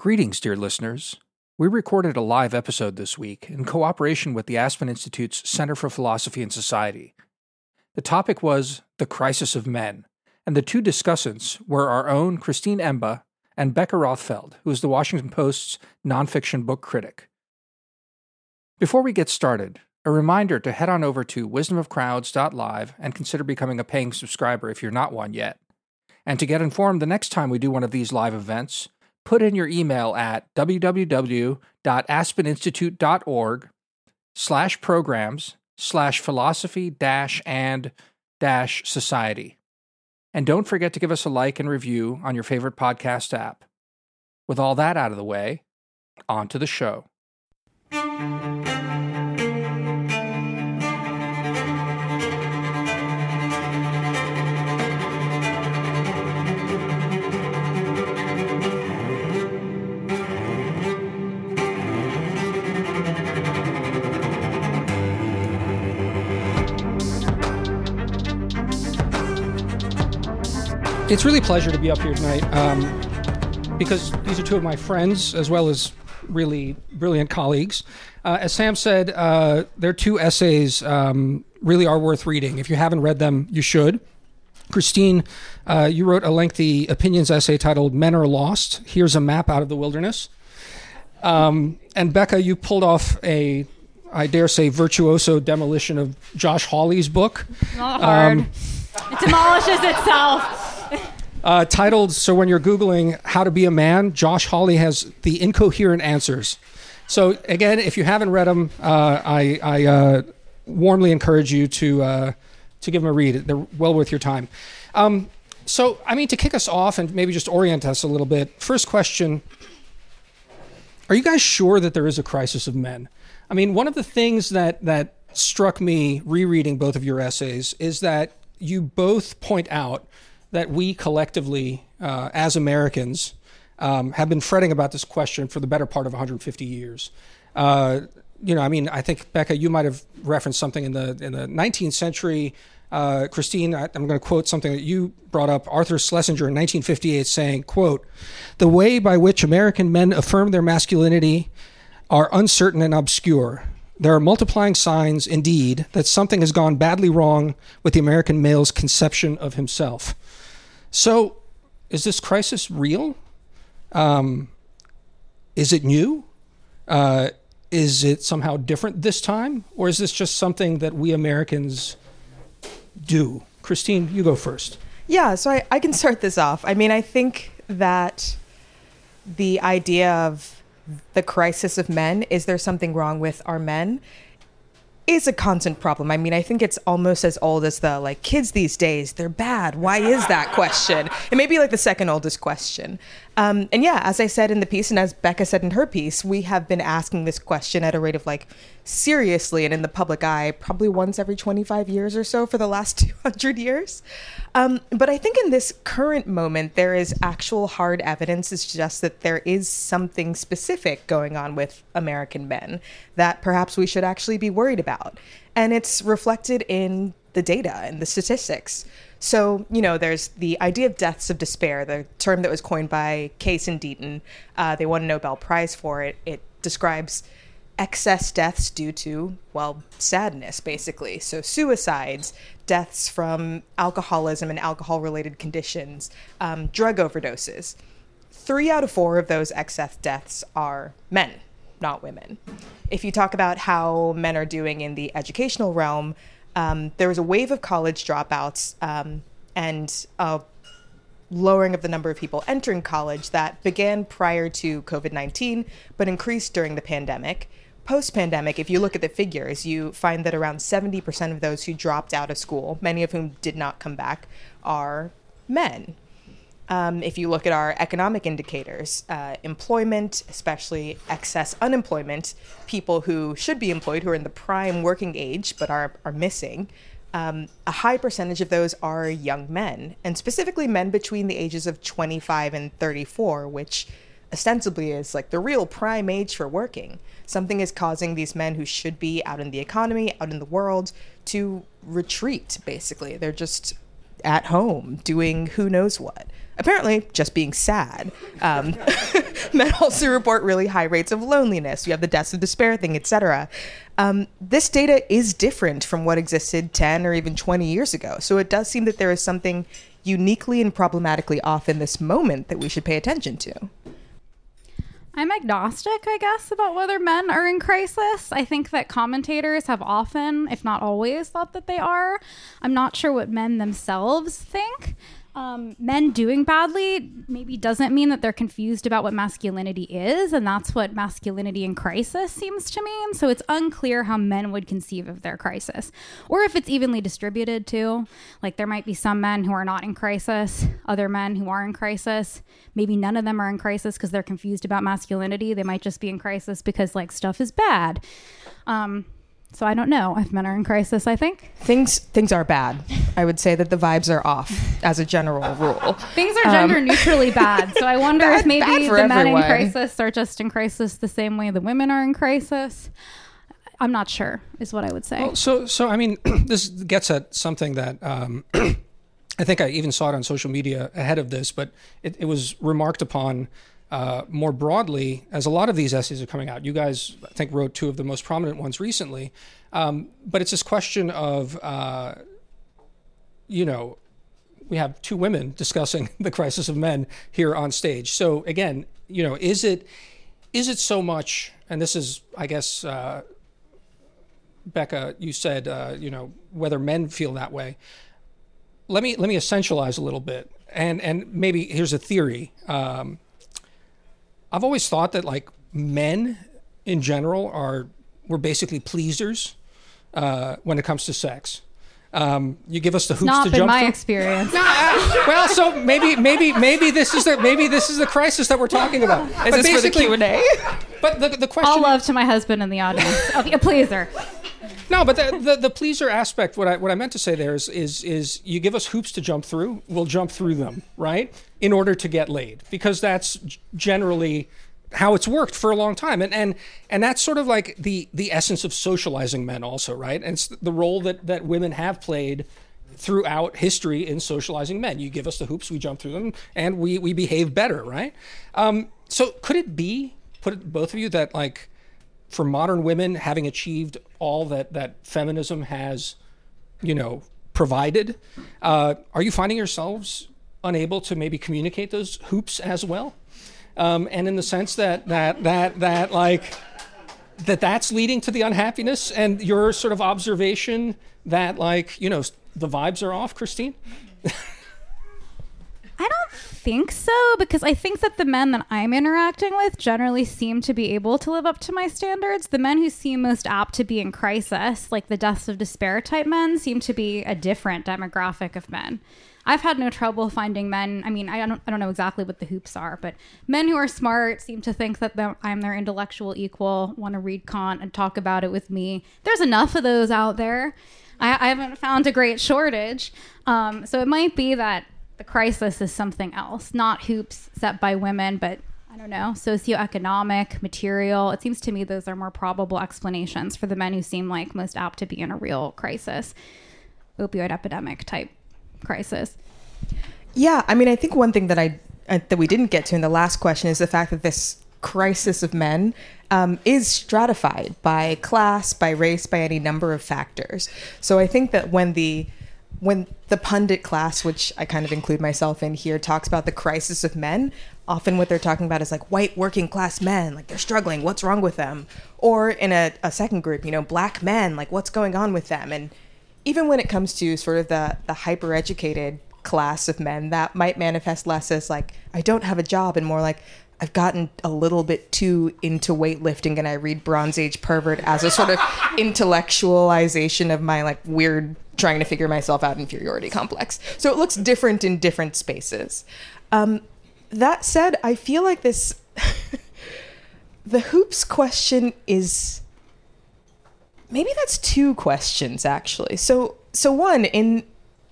Greetings, dear listeners. We recorded a live episode this week in cooperation with the Aspen Institute's Center for Philosophy and Society. The topic was The Crisis of Men, and the two discussants were our own Christine Emba and Becca Rothfeld, who is the Washington Post's nonfiction book critic. Before we get started, a reminder to head on over to wisdomofcrowds.live and consider becoming a paying subscriber if you're not one yet. And to get informed the next time we do one of these live events, put in your email at www.aspeninstitute.org slash programs slash philosophy dash and dash society. And don't forget to give us a like and review on your favorite podcast app. With all that out of the way, on to the show. It's really a pleasure to be up here tonight um, because these are two of my friends as well as really brilliant colleagues. Uh, as Sam said, uh, their two essays um, really are worth reading. If you haven't read them, you should. Christine, uh, you wrote a lengthy opinions essay titled Men Are Lost. Here's a Map Out of the Wilderness. Um, and Becca, you pulled off a, I dare say, virtuoso demolition of Josh Hawley's book. Not hard. Um, it demolishes itself. Uh, titled So When You're Googling How to Be a Man, Josh Hawley has the incoherent answers. So, again, if you haven't read them, uh, I, I uh, warmly encourage you to, uh, to give them a read. They're well worth your time. Um, so, I mean, to kick us off and maybe just orient us a little bit, first question Are you guys sure that there is a crisis of men? I mean, one of the things that, that struck me rereading both of your essays is that you both point out that we collectively, uh, as Americans, um, have been fretting about this question for the better part of 150 years. Uh, you know, I mean, I think Becca, you might have referenced something in the in the 19th century. Uh, Christine, I, am going to quote something that you brought up. Arthur Schlesinger in 1958 saying, "quote The way by which American men affirm their masculinity are uncertain and obscure." There are multiplying signs, indeed, that something has gone badly wrong with the American male's conception of himself. So, is this crisis real? Um, is it new? Uh, is it somehow different this time? Or is this just something that we Americans do? Christine, you go first. Yeah, so I, I can start this off. I mean, I think that the idea of the crisis of men is there something wrong with our men is a constant problem. I mean, I think it's almost as old as the like kids these days, they're bad. Why is that question? It may be like the second oldest question. Um, and yeah, as I said in the piece, and as Becca said in her piece, we have been asking this question at a rate of like seriously and in the public eye probably once every 25 years or so for the last 200 years. Um, but I think in this current moment, there is actual hard evidence to suggest that there is something specific going on with American men that perhaps we should actually be worried about. And it's reflected in the data and the statistics. So, you know, there's the idea of deaths of despair, the term that was coined by Case and Deaton. Uh, they won a Nobel Prize for it. It describes excess deaths due to, well, sadness, basically. So, suicides, deaths from alcoholism and alcohol related conditions, um, drug overdoses. Three out of four of those excess deaths are men, not women. If you talk about how men are doing in the educational realm, um, there was a wave of college dropouts um, and a lowering of the number of people entering college that began prior to COVID 19, but increased during the pandemic. Post pandemic, if you look at the figures, you find that around 70% of those who dropped out of school, many of whom did not come back, are men. Um, if you look at our economic indicators, uh, employment, especially excess unemployment, people who should be employed, who are in the prime working age but are, are missing, um, a high percentage of those are young men, and specifically men between the ages of 25 and 34, which ostensibly is like the real prime age for working. Something is causing these men who should be out in the economy, out in the world, to retreat, basically. They're just at home doing who knows what apparently just being sad. Um, men also report really high rates of loneliness. You have the deaths of despair thing, etc. Um, this data is different from what existed 10 or even 20 years ago. So it does seem that there is something uniquely and problematically off in this moment that we should pay attention to. I'm agnostic, I guess, about whether men are in crisis. I think that commentators have often, if not always, thought that they are. I'm not sure what men themselves think. Um, men doing badly maybe doesn't mean that they're confused about what masculinity is, and that's what masculinity in crisis seems to mean. So it's unclear how men would conceive of their crisis, or if it's evenly distributed too. Like there might be some men who are not in crisis, other men who are in crisis. Maybe none of them are in crisis because they're confused about masculinity. They might just be in crisis because like stuff is bad. Um, so I don't know if men are in crisis. I think Things things are bad. I would say that the vibes are off as a general rule. things are gender neutrally bad. So I wonder Bad- if maybe the men everyone. in crisis are just in crisis the same way the women are in crisis. I'm not sure, is what I would say. Well, so so I mean, this gets at something that um, I think I even saw it on social media ahead of this, but it, it was remarked upon uh, more broadly as a lot of these essays are coming out. You guys, I think, wrote two of the most prominent ones recently, um, but it's this question of, uh, you know, we have two women discussing the crisis of men here on stage. So again, you know, is it is it so much? And this is, I guess. Uh, Becca, you said, uh, you know, whether men feel that way. Let me let me essentialize a little bit, and and maybe here's a theory. Um, I've always thought that like men in general are we're basically pleasers uh, when it comes to sex. Um, you give us the hoops not to been jump my through. experience. Uh, well, so maybe maybe maybe this is the maybe this is the crisis that we're talking about. Is But this for the Q and A? But the the question All love to my husband in the audience. I'll be a pleaser. No, but the, the the pleaser aspect, what I what I meant to say there is is is you give us hoops to jump through, we'll jump through them, right? In order to get laid, because that's generally how it's worked for a long time, and and and that's sort of like the the essence of socializing men, also, right? And it's the role that that women have played throughout history in socializing men. You give us the hoops, we jump through them, and we we behave better, right? Um, so could it be, put it both of you, that like for modern women having achieved all that that feminism has, you know, provided, uh, are you finding yourselves unable to maybe communicate those hoops as well? Um, and in the sense that that that that like that that's leading to the unhappiness and your sort of observation that like you know the vibes are off, Christine. I don't think so because I think that the men that I'm interacting with generally seem to be able to live up to my standards. The men who seem most apt to be in crisis, like the deaths of despair type men, seem to be a different demographic of men. I've had no trouble finding men. I mean, I don't, I don't know exactly what the hoops are, but men who are smart seem to think that I'm their intellectual equal, want to read Kant and talk about it with me. There's enough of those out there. I, I haven't found a great shortage. Um, so it might be that the crisis is something else, not hoops set by women, but I don't know, socioeconomic, material. It seems to me those are more probable explanations for the men who seem like most apt to be in a real crisis, opioid epidemic type crisis. Yeah, I mean, I think one thing that I uh, that we didn't get to in the last question is the fact that this crisis of men um, is stratified by class, by race, by any number of factors. So I think that when the when the pundit class, which I kind of include myself in here, talks about the crisis of men, often what they're talking about is like white working class men, like they're struggling, what's wrong with them? Or in a, a second group, you know, black men, like what's going on with them? And even when it comes to sort of the the hyper educated class of men that might manifest less as like i don't have a job and more like i've gotten a little bit too into weightlifting and i read bronze age pervert as a sort of intellectualization of my like weird trying to figure myself out inferiority complex. So it looks different in different spaces. Um, that said i feel like this the hoops question is maybe that's two questions actually. So so one in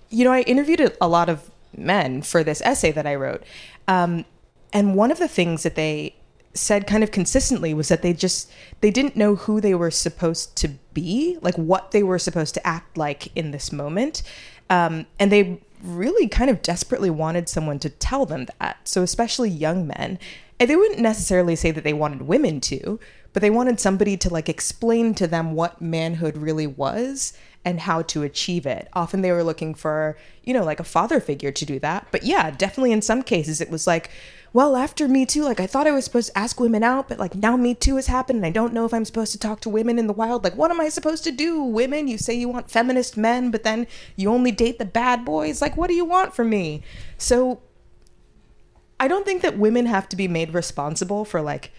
you know i interviewed a, lot of men for this essay that i wrote um, and one of the things that they said kind of consistently was that they just they didn't know who they were supposed to be like what they were supposed to act like in this moment um, and they really kind of desperately wanted someone to tell them that. So, especially young men. And they wouldn't necessarily say that they wanted women to, but they wanted somebody to like explain to them what manhood really was and how to achieve it. Often they were looking for, you know, like a father figure to do that. But yeah, definitely in some cases it was like, well, after Me Too, like I thought I was supposed to ask women out, but like now Me Too has happened and I don't know if I'm supposed to talk to women in the wild. Like, what am I supposed to do? Women, you say you want feminist men, but then you only date the bad boys. Like, what do you want from me? So I don't think that women have to be made responsible for like,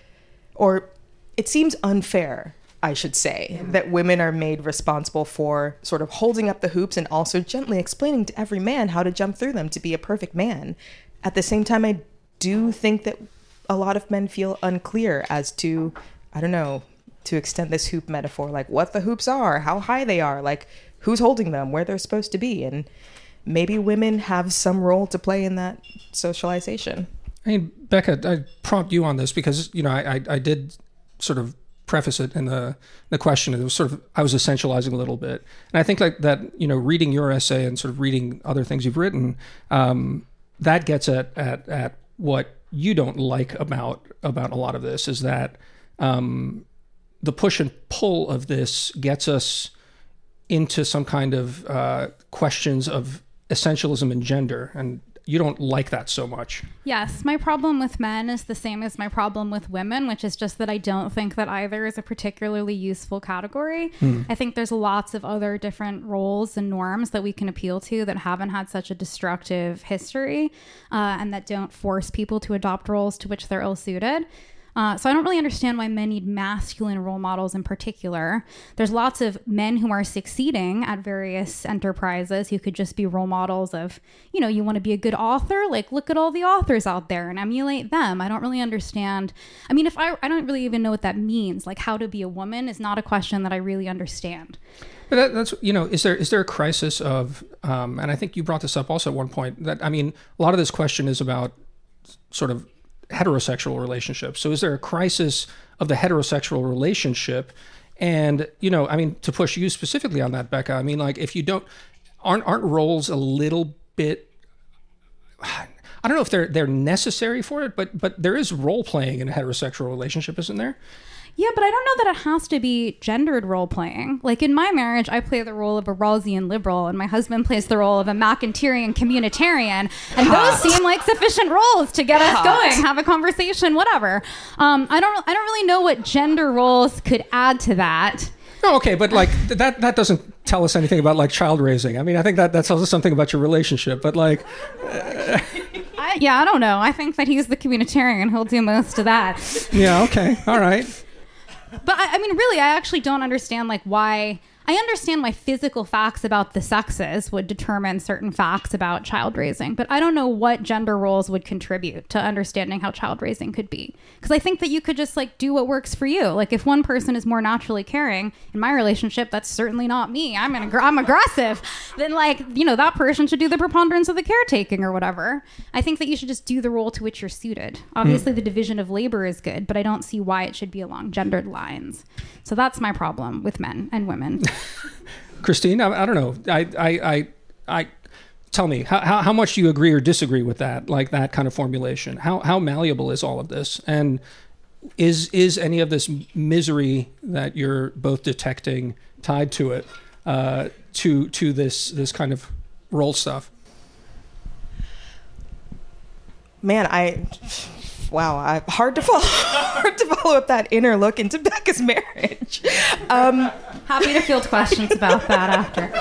or it seems unfair I should say, that women are made responsible for sort of holding up the hoops and also gently explaining to every man how to jump through them to be a perfect man. At the same time, I do think that a lot of men feel unclear as to, I don't know, to extend this hoop metaphor, like what the hoops are, how high they are, like who's holding them, where they're supposed to be. And maybe women have some role to play in that socialization. I mean, Becca, I prompt you on this because, you know, I, I, did sort of preface it in the the question. It was sort of I was essentializing a little bit, and I think like that. You know, reading your essay and sort of reading other things you've written, um, that gets at at at what you don't like about about a lot of this is that um, the push and pull of this gets us into some kind of uh, questions of essentialism and gender. And you don't like that so much. Yes, my problem with men is the same as my problem with women, which is just that I don't think that either is a particularly useful category. Hmm. I think there's lots of other different roles and norms that we can appeal to that haven't had such a destructive history uh, and that don't force people to adopt roles to which they're ill suited. Uh, so I don't really understand why men need masculine role models in particular. There's lots of men who are succeeding at various enterprises who could just be role models of, you know, you want to be a good author, like look at all the authors out there and emulate them. I don't really understand. I mean, if I I don't really even know what that means. Like how to be a woman is not a question that I really understand. But that, that's you know, is there is there a crisis of, um, and I think you brought this up also at one point that I mean, a lot of this question is about sort of heterosexual relationships. So is there a crisis of the heterosexual relationship? And you know, I mean, to push you specifically on that, Becca. I mean, like if you don't, aren't aren't roles a little bit? I don't know if they're they're necessary for it, but but there is role playing in a heterosexual relationship, isn't there? Yeah, but I don't know that it has to be gendered role playing. Like in my marriage, I play the role of a Rawlsian liberal, and my husband plays the role of a MacIntyrean communitarian, and Hot. those seem like sufficient roles to get us Hot. going, have a conversation, whatever. Um, I don't, I don't really know what gender roles could add to that. No, okay, but like that that doesn't tell us anything about like child raising. I mean, I think that that tells us something about your relationship, but like. Uh, I, yeah, I don't know. I think that he's the communitarian. He'll do most of that. Yeah. Okay. All right but I, I mean, really, I actually don't understand like why I understand why physical facts about the sexes would determine certain facts about child raising, but I don't know what gender roles would contribute to understanding how child raising could be. Because I think that you could just like do what works for you. Like if one person is more naturally caring in my relationship, that's certainly not me. I'm an I'm aggressive. Then like you know that person should do the preponderance of the caretaking or whatever. I think that you should just do the role to which you're suited. Obviously, mm. the division of labor is good, but I don't see why it should be along gendered lines. So that's my problem with men and women. Christine, I, I, don't know. I, I, I, I tell me how, how much do you agree or disagree with that, like that kind of formulation? How, how malleable is all of this? And is, is any of this misery that you're both detecting tied to it, uh, to, to this, this kind of role stuff? Man, I wow, I, hard to follow, hard to follow up that inner look into Becca's marriage. Um, Happy to field questions about that after.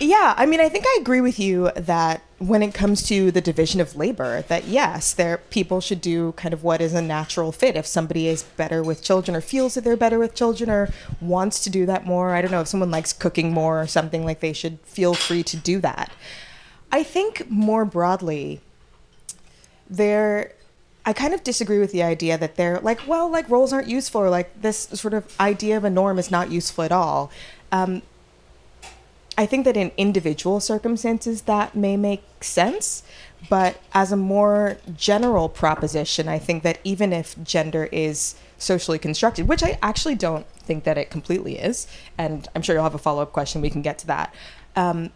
Yeah, I mean, I think I agree with you that when it comes to the division of labor, that yes, there people should do kind of what is a natural fit. If somebody is better with children or feels that they're better with children or wants to do that more, I don't know if someone likes cooking more or something like they should feel free to do that. I think more broadly, there I kind of disagree with the idea that they're like, well, like roles aren't useful, or like this sort of idea of a norm is not useful at all. Um, I think that in individual circumstances that may make sense, but as a more general proposition, I think that even if gender is socially constructed, which I actually don't think that it completely is, and I'm sure you'll have a follow up question, we can get to that. Um,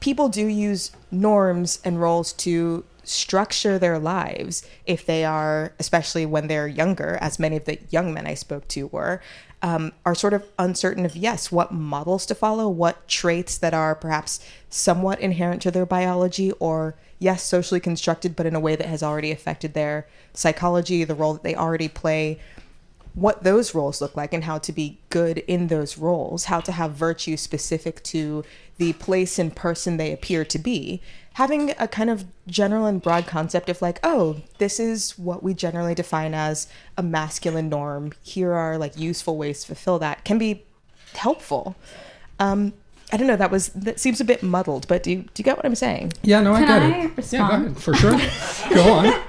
people do use norms and roles to structure their lives if they are, especially when they're younger, as many of the young men I spoke to were, um, are sort of uncertain of yes, what models to follow, what traits that are perhaps somewhat inherent to their biology, or yes, socially constructed, but in a way that has already affected their psychology, the role that they already play, what those roles look like, and how to be good in those roles, how to have virtue specific to the place and person they appear to be. Having a kind of general and broad concept of like, oh, this is what we generally define as a masculine norm. Here are like useful ways to fulfill that can be helpful. Um, I don't know. That was that seems a bit muddled, but do you, do you get what I'm saying? Yeah, no, Can I get I it. Yeah, go ahead, for sure. go on.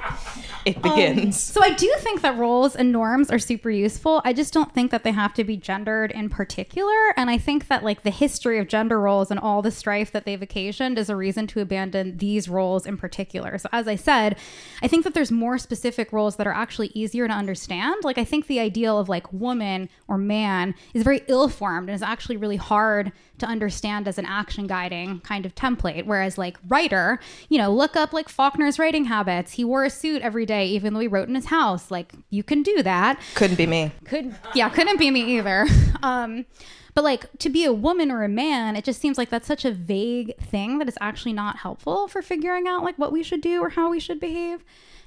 It um, begins. So I do think that roles and norms are super useful. I just don't think that they have to be gendered in particular. And I think that like the history of gender roles and all the strife that they've occasioned is a reason to abandon these roles in particular. So as I said, I think that there's more specific roles that are actually easier to understand. Like I think the ideal of like woman or man is very ill-formed and is actually really hard to understand as an action guiding kind of template. Whereas like writer, you know, look up like Faulkner's writing habits. He wore a suit every day, even though he wrote in his house. Like you can do that. Couldn't be me. Could yeah, couldn't be me either. Um, but like to be a woman or a man, it just seems like that's such a vague thing that it's actually not helpful for figuring out like what we should do or how we should behave.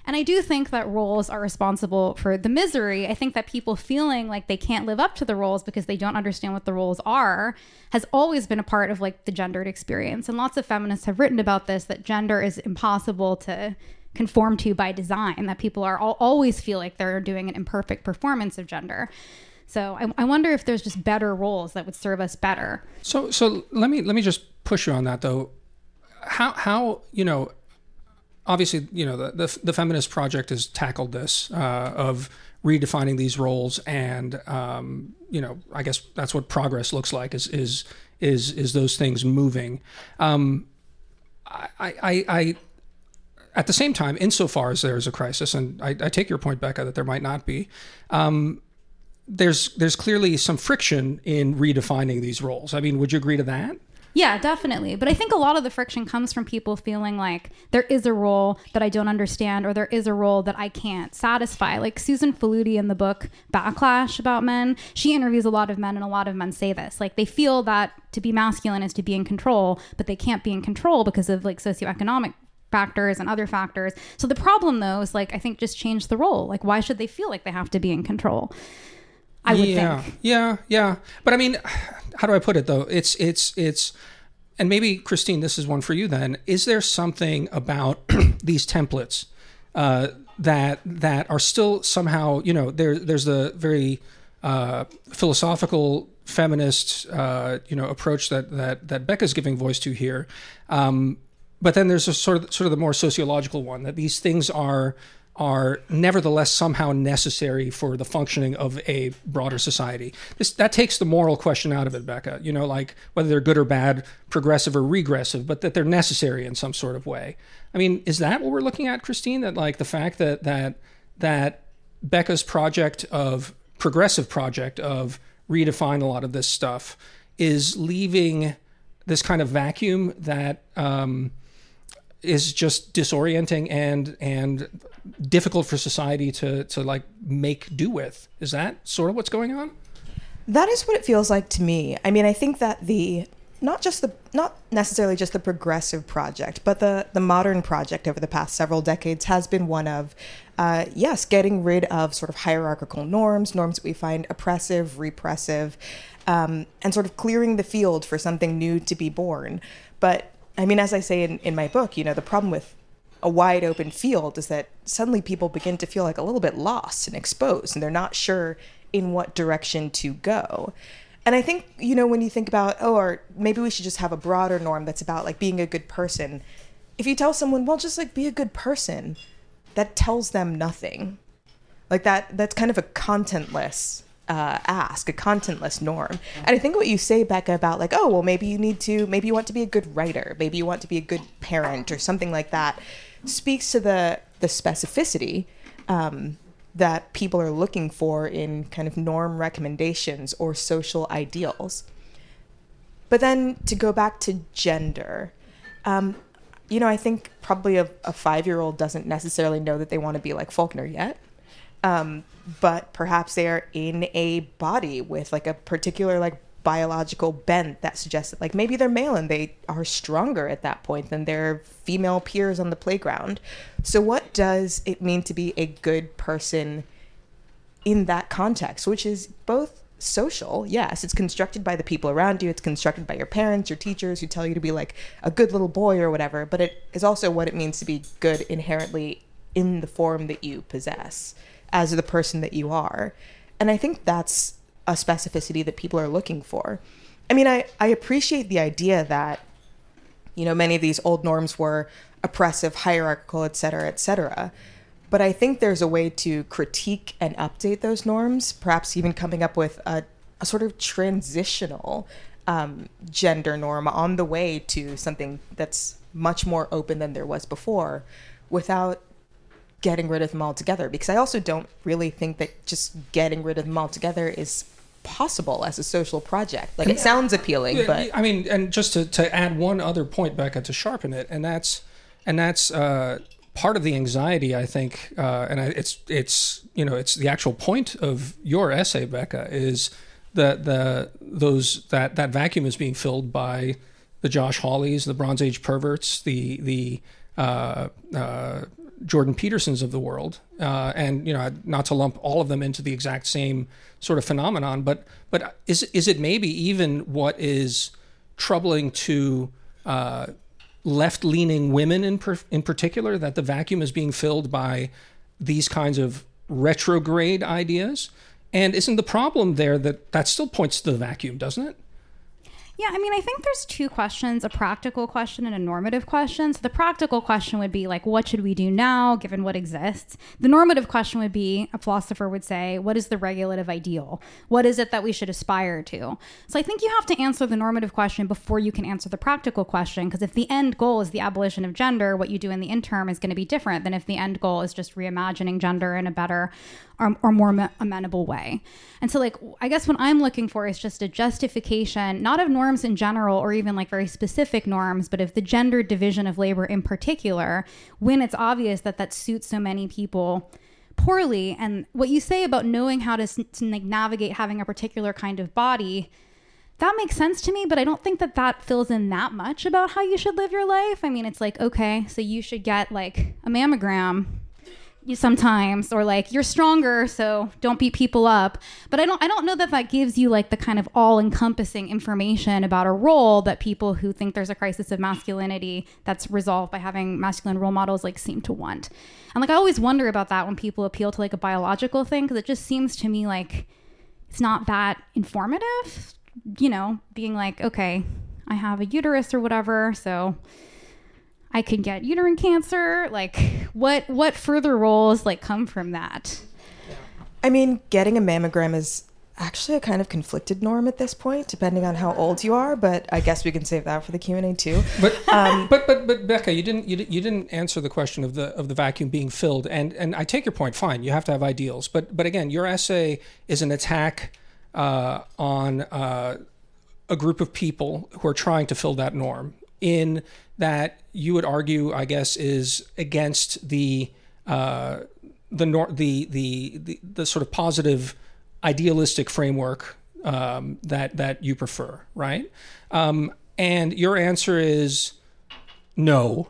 And I do think that roles are responsible for the misery. I think that people feeling like they can't live up to the roles because they don't understand what the roles are has always been a part of like the gendered experience. And lots of feminists have written about this that gender is impossible to conform to by design, that people are al- always feel like they're doing an imperfect performance of gender. So I, I wonder if there's just better roles that would serve us better. So so let me let me just push you on that though. How how you know obviously you know the the, the feminist project has tackled this uh, of redefining these roles and um, you know I guess that's what progress looks like is is is is those things moving. Um, I, I I at the same time, insofar as there is a crisis, and I, I take your point, Becca, that there might not be. Um, there's there's clearly some friction in redefining these roles. I mean, would you agree to that? Yeah, definitely. But I think a lot of the friction comes from people feeling like there is a role that I don't understand or there is a role that I can't satisfy. Like Susan Faludi in the book Backlash about men, she interviews a lot of men and a lot of men say this. Like they feel that to be masculine is to be in control, but they can't be in control because of like socioeconomic factors and other factors. So the problem though is like I think just change the role. Like why should they feel like they have to be in control? I would yeah, think. yeah, yeah. But I mean, how do I put it though? It's it's it's, and maybe Christine, this is one for you. Then, is there something about these templates uh, that that are still somehow, you know, there there's the very uh, philosophical feminist, uh, you know, approach that that that Becca's giving voice to here. Um, but then there's a sort of sort of the more sociological one that these things are are nevertheless somehow necessary for the functioning of a broader society. This that takes the moral question out of it, Becca. You know, like whether they're good or bad, progressive or regressive, but that they're necessary in some sort of way. I mean, is that what we're looking at, Christine? That like the fact that that that Becca's project of progressive project of redefine a lot of this stuff is leaving this kind of vacuum that um, is just disorienting and and difficult for society to to like make do with. Is that sort of what's going on? That is what it feels like to me. I mean, I think that the not just the not necessarily just the progressive project, but the the modern project over the past several decades has been one of uh, yes, getting rid of sort of hierarchical norms, norms that we find oppressive, repressive, um, and sort of clearing the field for something new to be born. But I mean, as I say in, in my book, you know, the problem with a wide open field is that suddenly people begin to feel like a little bit lost and exposed, and they're not sure in what direction to go. And I think, you know, when you think about, oh, or maybe we should just have a broader norm that's about like being a good person. If you tell someone, well, just like be a good person, that tells them nothing. Like that, that's kind of a contentless uh, ask, a contentless norm. And I think what you say, Becca, about like, oh, well, maybe you need to, maybe you want to be a good writer, maybe you want to be a good parent or something like that, speaks to the the specificity um, that people are looking for in kind of norm recommendations or social ideals. But then to go back to gender, Um, you know, I think probably a, a five year old doesn't necessarily know that they want to be like Faulkner yet. Um, but perhaps they are in a body with like a particular like biological bent that suggests that like maybe they're male and they are stronger at that point than their female peers on the playground. So what does it mean to be a good person in that context, which is both social, yes, it's constructed by the people around you, it's constructed by your parents, your teachers who tell you to be like a good little boy or whatever, but it is also what it means to be good inherently in the form that you possess as the person that you are. And I think that's a specificity that people are looking for. I mean, I, I appreciate the idea that, you know, many of these old norms were oppressive, hierarchical, et cetera, et cetera. But I think there's a way to critique and update those norms, perhaps even coming up with a, a sort of transitional um, gender norm on the way to something that's much more open than there was before without getting rid of them altogether. Because I also don't really think that just getting rid of them altogether is possible as a social project. Like it sounds appealing, but I mean, and just to, to add one other point, Becca, to sharpen it, and that's and that's uh, part of the anxiety, I think, uh, and I, it's it's you know it's the actual point of your essay, Becca, is that the those that that vacuum is being filled by the Josh Hawleys, the Bronze Age perverts, the the uh, uh, Jordan Petersons of the world, uh, and you know not to lump all of them into the exact same sort of phenomenon, but but is is it maybe even what is troubling to uh, left leaning women in per, in particular that the vacuum is being filled by these kinds of retrograde ideas? And isn't the problem there that that still points to the vacuum, doesn't it? Yeah, I mean, I think there's two questions a practical question and a normative question. So, the practical question would be like, what should we do now given what exists? The normative question would be a philosopher would say, what is the regulative ideal? What is it that we should aspire to? So, I think you have to answer the normative question before you can answer the practical question. Because if the end goal is the abolition of gender, what you do in the interim is going to be different than if the end goal is just reimagining gender in a better or, or more amenable way. And so, like, I guess what I'm looking for is just a justification, not of norms in general or even like very specific norms, but of the gender division of labor in particular, when it's obvious that that suits so many people poorly. And what you say about knowing how to, to navigate having a particular kind of body that makes sense to me, but I don't think that that fills in that much about how you should live your life. I mean, it's like, okay, so you should get like a mammogram sometimes or like you're stronger so don't beat people up. But i don't i don't know that that gives you like the kind of all-encompassing information about a role that people who think there's a crisis of masculinity that's resolved by having masculine role models like seem to want. And like i always wonder about that when people appeal to like a biological thing because it just seems to me like it's not that informative you know being like okay i have a uterus or whatever so I could get uterine cancer. Like, what what further roles like come from that? I mean, getting a mammogram is actually a kind of conflicted norm at this point, depending on how old you are. But I guess we can save that for the Q and A too. But um, but but but Becca, you didn't you, you didn't answer the question of the of the vacuum being filled. And and I take your point. Fine, you have to have ideals. But but again, your essay is an attack uh, on uh, a group of people who are trying to fill that norm in that you would argue, I guess, is against the uh, the, nor- the, the the the sort of positive, idealistic framework um, that that you prefer, right? Um, and your answer is no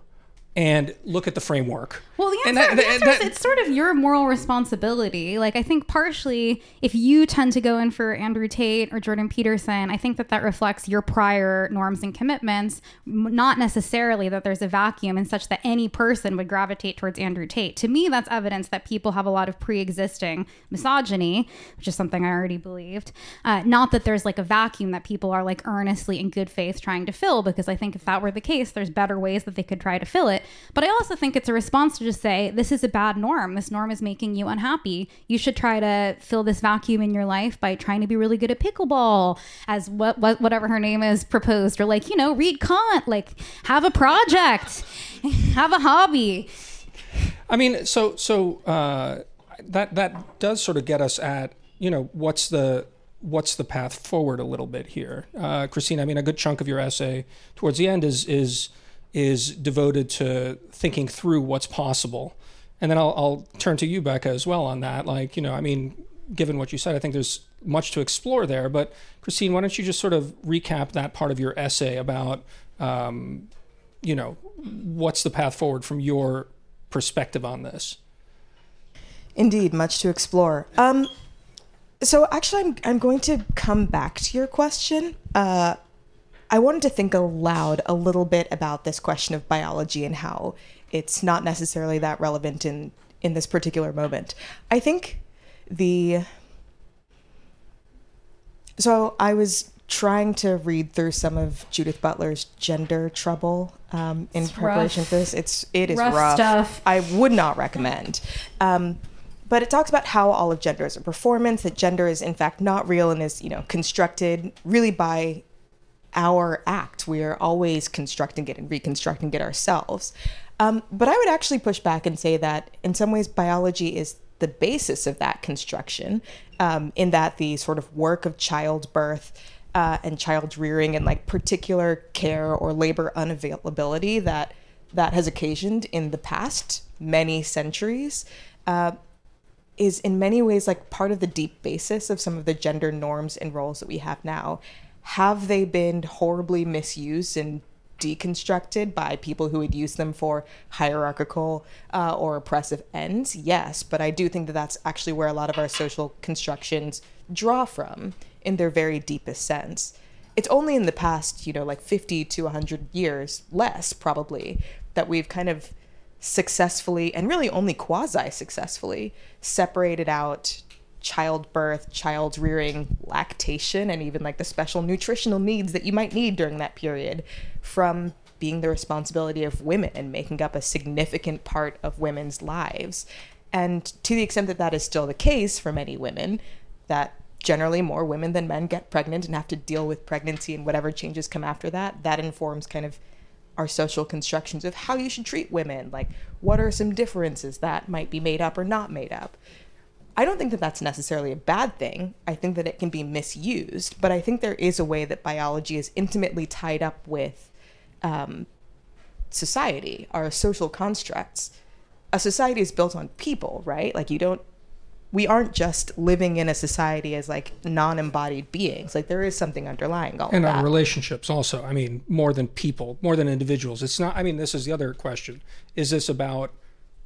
and look at the framework. Well, the answer, that, the answer that, is it's sort of your moral responsibility. Like, I think partially, if you tend to go in for Andrew Tate or Jordan Peterson, I think that that reflects your prior norms and commitments, not necessarily that there's a vacuum and such that any person would gravitate towards Andrew Tate. To me, that's evidence that people have a lot of pre existing misogyny, which is something I already believed. Uh, not that there's like a vacuum that people are like earnestly in good faith trying to fill, because I think if that were the case, there's better ways that they could try to fill it. But I also think it's a response to just say, this is a bad norm. This norm is making you unhappy. You should try to fill this vacuum in your life by trying to be really good at pickleball, as what, what whatever her name is proposed, or like, you know, read Kant, like have a project, have a hobby. I mean, so so uh, that that does sort of get us at you know what's the what's the path forward a little bit here, uh, Christine. I mean, a good chunk of your essay towards the end is is is devoted to thinking through what's possible. And then I'll, I'll turn to you, Becca, as well on that. Like, you know, I mean, given what you said, I think there's much to explore there. But Christine, why don't you just sort of recap that part of your essay about, um, you know, what's the path forward from your perspective on this? Indeed, much to explore. Um, so actually, I'm I'm going to come back to your question. Uh, I wanted to think aloud a little bit about this question of biology and how it's not necessarily that relevant in in this particular moment. I think the so I was trying to read through some of Judith Butler's Gender Trouble um, in It's preparation rough. for this. It's it is Rough rough. stuff. I would not recommend. Um, but it talks about how all of gender is a performance. That gender is in fact not real and is you know constructed really by our act. We are always constructing it and reconstructing it ourselves. Um, but I would actually push back and say that in some ways, biology is the basis of that construction, um, in that the sort of work of childbirth uh, and child rearing and like particular care or labor unavailability that that has occasioned in the past many centuries. Uh, is in many ways like part of the deep basis of some of the gender norms and roles that we have now. Have they been horribly misused and deconstructed by people who would use them for hierarchical uh, or oppressive ends? Yes, but I do think that that's actually where a lot of our social constructions draw from in their very deepest sense. It's only in the past, you know, like 50 to 100 years, less probably, that we've kind of successfully and really only quasi successfully separated out childbirth, child rearing, lactation, and even like the special nutritional needs that you might need during that period from being the responsibility of women and making up a significant part of women's lives. And to the extent that that is still the case for many women, that generally more women than men get pregnant and have to deal with pregnancy and whatever changes come after that, that informs kind of our social constructions of how you should treat women. Like, what are some differences that might be made up or not made up? I don't think that that's necessarily a bad thing. I think that it can be misused, but I think there is a way that biology is intimately tied up with um, society, our social constructs. A society is built on people, right? Like, you don't we aren't just living in a society as like non-embodied beings. Like there is something underlying all and of that. relationships also i mean more than people more than individuals it's not i mean this is the other question is this about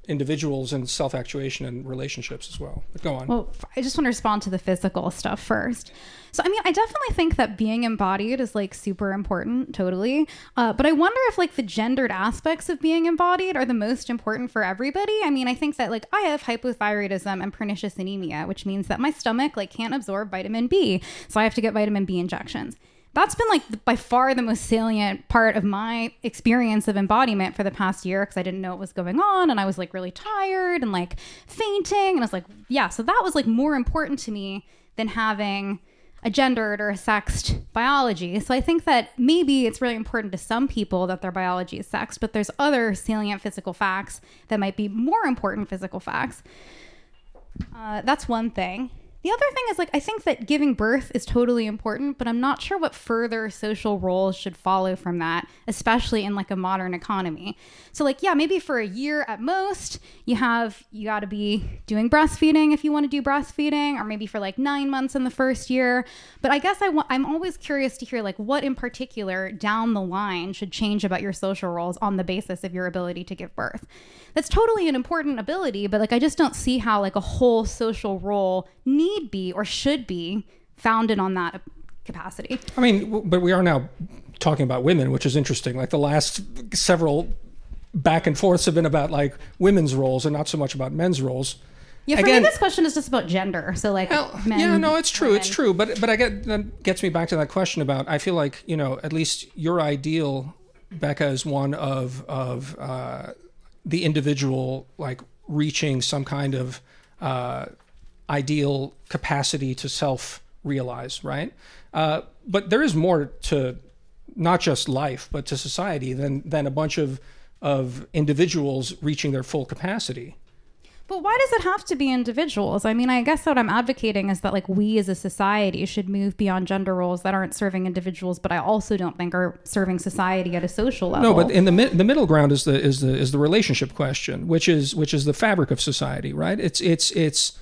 individuals and self-actuation and relationships as well but go on Well, I just want to respond to the physical stuff first. So, I mean, I definitely think that being embodied is like super important, totally. Uh, but I wonder if like the gendered aspects of being embodied are the most important for everybody. I mean, I think that like I have hypothyroidism and pernicious anemia, which means that my stomach like can't absorb vitamin B, so I have to get vitamin B injections that's been like by far the most salient part of my experience of embodiment for the past year because I didn't know what was going on and I was like really tired and like fainting and I was like yeah so that was like more important to me than having a gendered or a sexed biology so I think that maybe it's really important to some people that their biology is sexed but there's other salient physical facts that might be more important physical facts uh, that's one thing. The other thing is like I think that giving birth is totally important, but I'm not sure what further social roles should follow from that, especially in like a modern economy. So like yeah, maybe for a year at most, you have you got to be doing breastfeeding if you want to do breastfeeding or maybe for like 9 months in the first year. But I guess I wa- I'm always curious to hear like what in particular down the line should change about your social roles on the basis of your ability to give birth. That's totally an important ability, but like I just don't see how like a whole social role need be or should be founded on that capacity. I mean, but we are now talking about women, which is interesting. Like the last several back and forths have been about like women's roles and not so much about men's roles. Yeah, for Again- me, this question is just about gender. So like, Well, men, yeah, no, it's true. It's true. But but I get that gets me back to that question about. I feel like you know at least your ideal, Becca, is one of of uh, the individual like reaching some kind of uh, ideal capacity to self realize, right? Uh, but there is more to not just life, but to society than than a bunch of of individuals reaching their full capacity. But why does it have to be individuals? I mean, I guess what I'm advocating is that like we as a society should move beyond gender roles that aren't serving individuals, but I also don't think are serving society at a social level. No, but in the mi- the middle ground is the is the is the relationship question, which is which is the fabric of society, right? It's it's it's.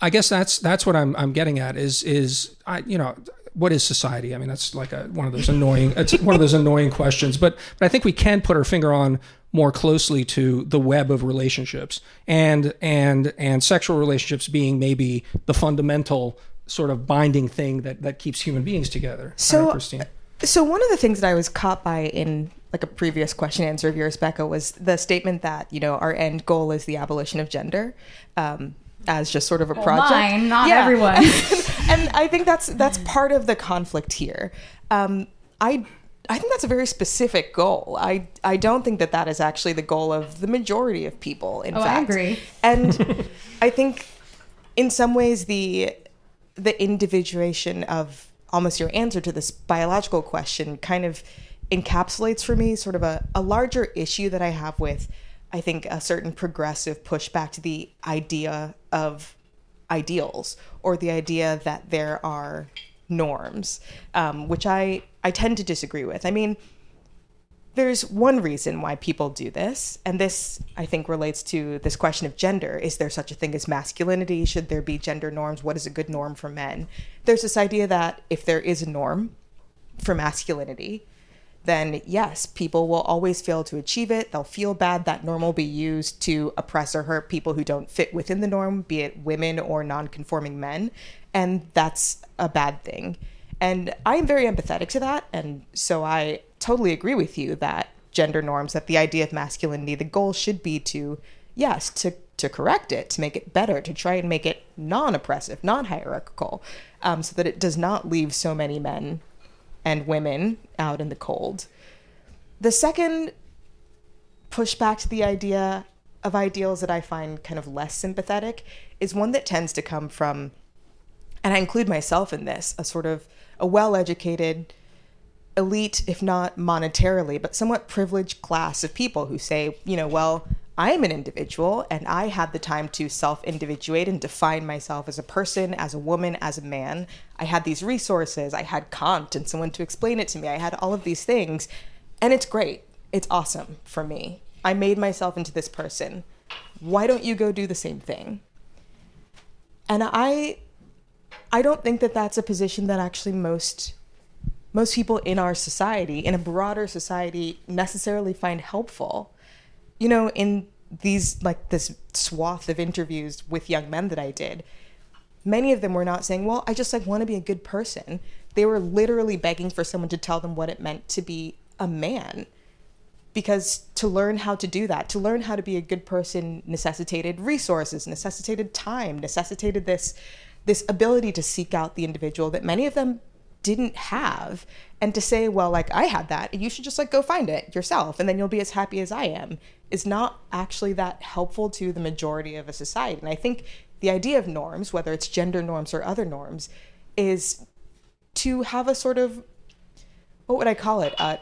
I guess that's that's what I'm I'm getting at is is I you know what is society? I mean that's like a, one of those annoying it's one of those annoying questions, but but I think we can put our finger on more closely to the web of relationships and and and sexual relationships being maybe the fundamental sort of binding thing that that keeps human beings together. So- All right, Christine. So one of the things that I was caught by in like a previous question answer of yours, Becca, was the statement that you know our end goal is the abolition of gender, um, as just sort of a project. mine, not Yeah. everyone. and I think that's that's part of the conflict here. Um, I I think that's a very specific goal. I I don't think that that is actually the goal of the majority of people. In Oh, I fact, agree. And I think in some ways the the individuation of almost your answer to this biological question kind of encapsulates for me sort of a, a larger issue that I have with I think a certain progressive pushback to the idea of ideals or the idea that there are norms, um, which I, I tend to disagree with. I mean, there's one reason why people do this, and this I think relates to this question of gender. Is there such a thing as masculinity? Should there be gender norms? What is a good norm for men? There's this idea that if there is a norm for masculinity, then yes, people will always fail to achieve it. They'll feel bad. That norm will be used to oppress or hurt people who don't fit within the norm, be it women or non conforming men. And that's a bad thing. And I'm very empathetic to that. And so I totally agree with you that gender norms, that the idea of masculinity, the goal should be to, yes, to, to correct it, to make it better, to try and make it non oppressive, non hierarchical, um, so that it does not leave so many men and women out in the cold. The second pushback to the idea of ideals that I find kind of less sympathetic is one that tends to come from, and I include myself in this, a sort of a well educated, elite, if not monetarily, but somewhat privileged class of people who say, you know, well, I am an individual and I had the time to self individuate and define myself as a person, as a woman, as a man. I had these resources. I had Kant and someone to explain it to me. I had all of these things. And it's great. It's awesome for me. I made myself into this person. Why don't you go do the same thing? And I I don't think that that's a position that actually most most people in our society, in a broader society, necessarily find helpful. You know, in these like this swath of interviews with young men that I did, many of them were not saying, "Well, I just like want to be a good person." They were literally begging for someone to tell them what it meant to be a man. Because to learn how to do that, to learn how to be a good person necessitated resources, necessitated time, necessitated this this ability to seek out the individual that many of them didn't have and to say well like i had that you should just like go find it yourself and then you'll be as happy as i am is not actually that helpful to the majority of a society. And i think the idea of norms whether it's gender norms or other norms is to have a sort of what would i call it? A,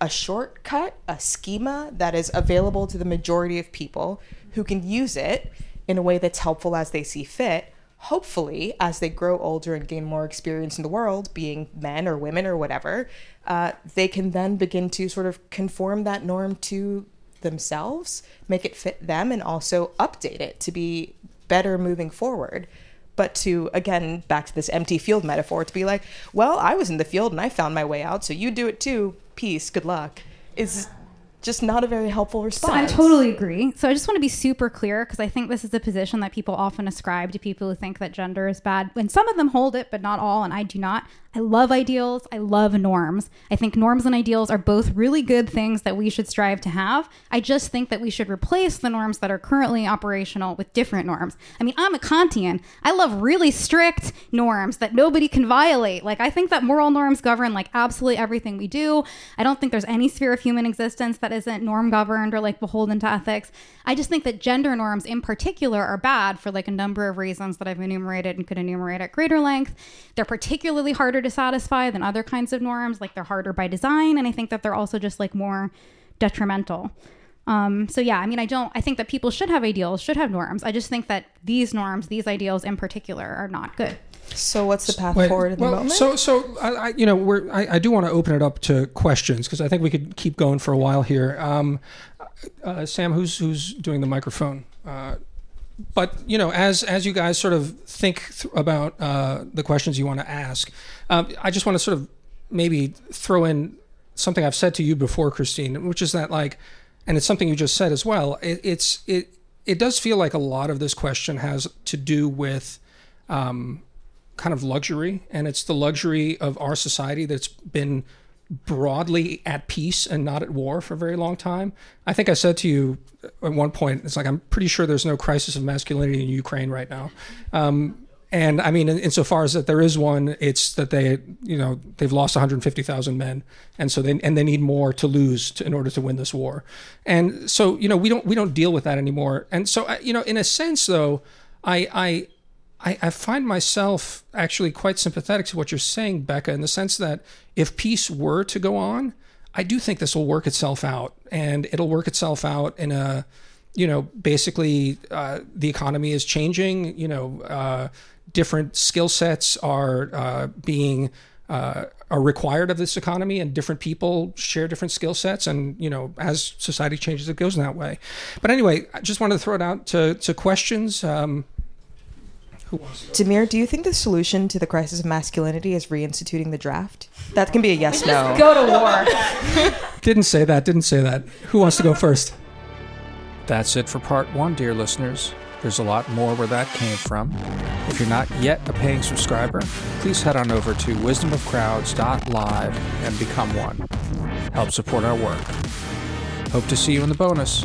a shortcut a schema that is available to the majority of people who can use it in a way that's helpful as they see fit hopefully, as they grow older and gain more experience in the world, being men or women or whatever, uh, they can then begin to sort of conform that norm to themselves, make it fit them, and also update it to be better moving forward. But to, again, back to this empty field metaphor, to be like, well, I was in the field and I found my way out, so you do it too. Peace, good luck, is just not a very helpful response. So I totally agree. So I just want to be super clear because I think this is a position that people often ascribe to people who think that gender is bad. When some of them hold it, but not all, and I do not. I love ideals. I love norms. I think norms and ideals are both really good things that we should strive to have. I just think that we should replace the norms that are currently operational with different norms. I mean, I'm a Kantian. I love really strict norms that nobody can violate. Like, I think that moral norms govern like absolutely everything we do. I don't think there's any sphere of human existence that isn't norm governed or like beholden to ethics. I just think that gender norms in particular are bad for like a number of reasons that I've enumerated and could enumerate at greater length. They're particularly harder to satisfy than other kinds of norms. Like they're harder by design. And I think that they're also just like more detrimental. Um, so yeah, I mean, I don't. I think that people should have ideals, should have norms. I just think that these norms, these ideals in particular, are not good. So what's the path Wait, forward in well, the moment? So, so I, I, you know, we're I, I do want to open it up to questions because I think we could keep going for a while here. Um, uh, Sam, who's who's doing the microphone? Uh, but you know, as as you guys sort of think th- about uh, the questions you want to ask, um, I just want to sort of maybe throw in something I've said to you before, Christine, which is that like, and it's something you just said as well. It, it's it it does feel like a lot of this question has to do with. Um, kind of luxury, and it's the luxury of our society that's been broadly at peace and not at war for a very long time. I think I said to you at one point, it's like I'm pretty sure there's no crisis of masculinity in Ukraine right now. Um, and I mean, in, insofar as that there is one, it's that they, you know, they've lost 150,000 men, and so they and they need more to lose to, in order to win this war. And so, you know, we don't we don't deal with that anymore. And so, you know, in a sense, though, I I I, I find myself actually quite sympathetic to what you're saying, Becca, in the sense that if peace were to go on, I do think this will work itself out, and it'll work itself out in a, you know, basically uh, the economy is changing. You know, uh, different skill sets are uh, being uh, are required of this economy, and different people share different skill sets. And you know, as society changes, it goes in that way. But anyway, I just wanted to throw it out to to questions. Um, who wants to go? Damir, do you think the solution to the crisis of masculinity is reinstituting the draft? That can be a yes no. Go to war. Didn't say that. Didn't say that. Who wants to go first? That's it for part one, dear listeners. There's a lot more where that came from. If you're not yet a paying subscriber, please head on over to wisdomofcrowds.live and become one. Help support our work. Hope to see you in the bonus.